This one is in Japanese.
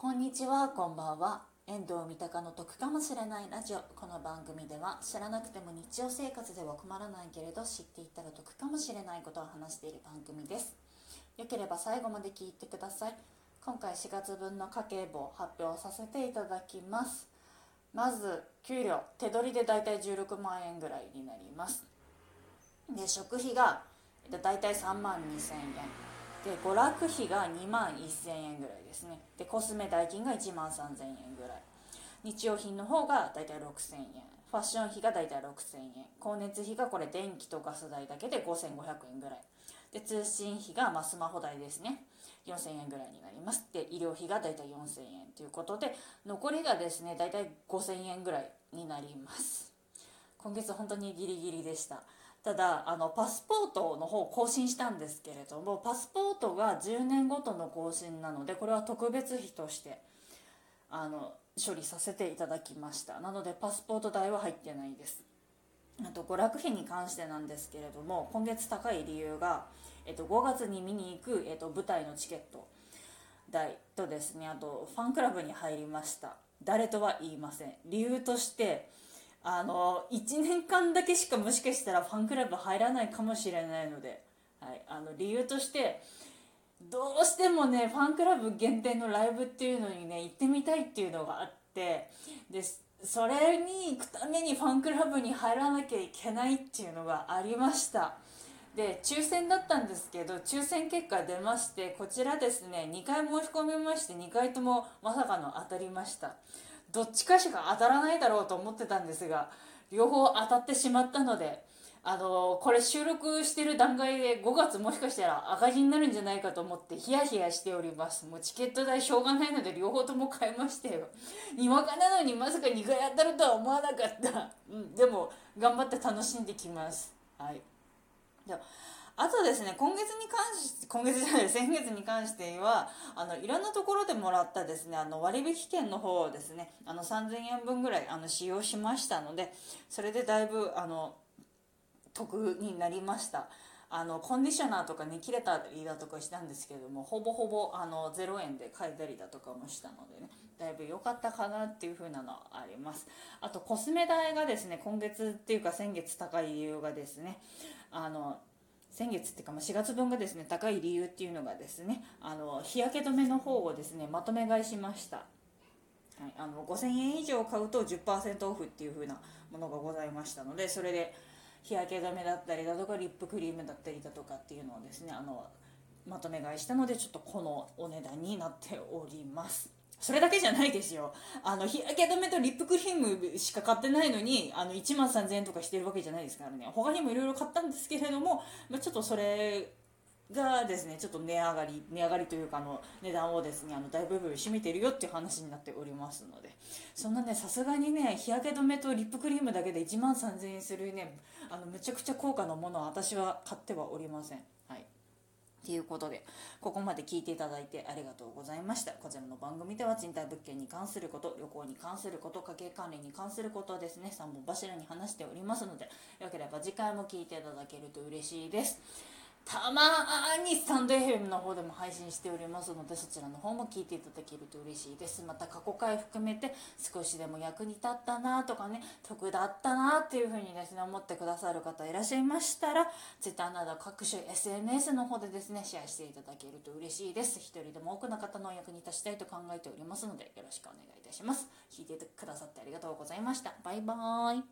こんにちは、こんばんは。遠藤三鷹の得かもしれないラジオ。この番組では知らなくても日常生活では困らないけれど知っていったら得かもしれないことを話している番組です。よければ最後まで聞いてください。今回4月分の家計簿を発表させていただきます。まず、給料、手取りでだいたい16万円ぐらいになります。で、食費がだいたい3万2000円。で娯楽費が2万1000円ぐらいですね。でコスメ代金が1万3000円ぐらい。日用品の方がだいたい6000円。ファッション費がだいたい6000円。光熱費がこれ電気とガス代だけで5500円ぐらい。で通信費がまあスマホ代ですね。4000円ぐらいになります。で医療費がだいたい4000円。ということで残りがですねだいたい5000円ぐらいになります。今月本当にギリギリでした。ただあのパスポートの方更新したんですけれどもパスポートが10年ごとの更新なのでこれは特別費としてあの処理させていただきました。なのでパスポート代は入ってないです。あと娯楽費に関してなんですけれども今月高い理由が、えっと、5月に見に行く、えっと、舞台のチケット代とですねあとファンクラブに入りました。誰とは言いません。理由としてあの1年間だけしかもしかしたらファンクラブ入らないかもしれないので、はい、あの理由としてどうしてもねファンクラブ限定のライブっていうのにね行ってみたいっていうのがあってでそれに行くためにファンクラブに入らなきゃいけないっていうのがありました。で抽選だったんですけど抽選結果出ましてこちらですね2回申し込みまして2回ともまさかの当たりました。どっちかしか当たらないだろうと思ってたんですが両方当たってしまったのであのこれ収録してる段階で5月もしかしたら赤字になるんじゃないかと思ってヒヤヒヤしております。もうチケット代しょうがないので両方とも買いましたよ。にわかなのにまさか2回当たるとは思わなかった、うん、でも頑張って楽しんできます。はい。あとですね、今月に関して、今月じゃない、先月に関しては、あの、いろんなところでもらったですね、あの、割引券の方をですね、あの、3000円分ぐらい、あの、使用しましたので、それでだいぶ、あの、得になりました。あの、コンディショナーとかに切れたりだとかしたんですけども、ほぼほぼ、あの、0円で買えたりだとかもしたのでね、だいぶ良かったかなっていう風なのはあります。あと、コスメ代がですね、今月っていうか先月高い理由がですね、あの、先月っていうか、ま4月分がですね高い理由っていうのがですねあの日焼け止めの方をですねまとめ買いしました、はい、あの5000円以上買うと10%オフっていう風なものがございましたのでそれで日焼け止めだったりだとかリップクリームだったりだとかっていうのをですねあのまとめ買いしたのでちょっとこのお値段になっております。それだけじゃないですよ。あの、日焼け止めとリップクリームしか買ってないのに、あの、1万3000円とかしてるわけじゃないですからね。他にもいろいろ買ったんですけれども、まあ、ちょっとそれがですね、ちょっと値上がり、値上がりというか、あの、値段をですね、あの、大部分占めてるよっていう話になっておりますので、そんなね、さすがにね、日焼け止めとリップクリームだけで1万3000円するね、あの、むちゃくちゃ高価なものは私は買ってはおりません。はい。ということで、ここまで聞いていただいてありがとうございました。こちらの番組では賃貸物件に関すること、旅行に関すること、家計管理に関することをですね、3本柱に話しておりますので、よければ次回も聞いていただけると嬉しいです。たまにスタンド FM の方でも配信しておりますのでそちらの方も聞いていただけると嬉しいです。また過去回含めて少しでも役に立ったなとかね得だったなっていう風にですね思ってくださる方いらっしゃいましたら Twitter など各種 SNS の方でですねシェアしていただけると嬉しいです。一人でも多くの方のお役に立ちたいと考えておりますのでよろしくお願いいたします。聞いてくださってありがとうございました。バイバーイ。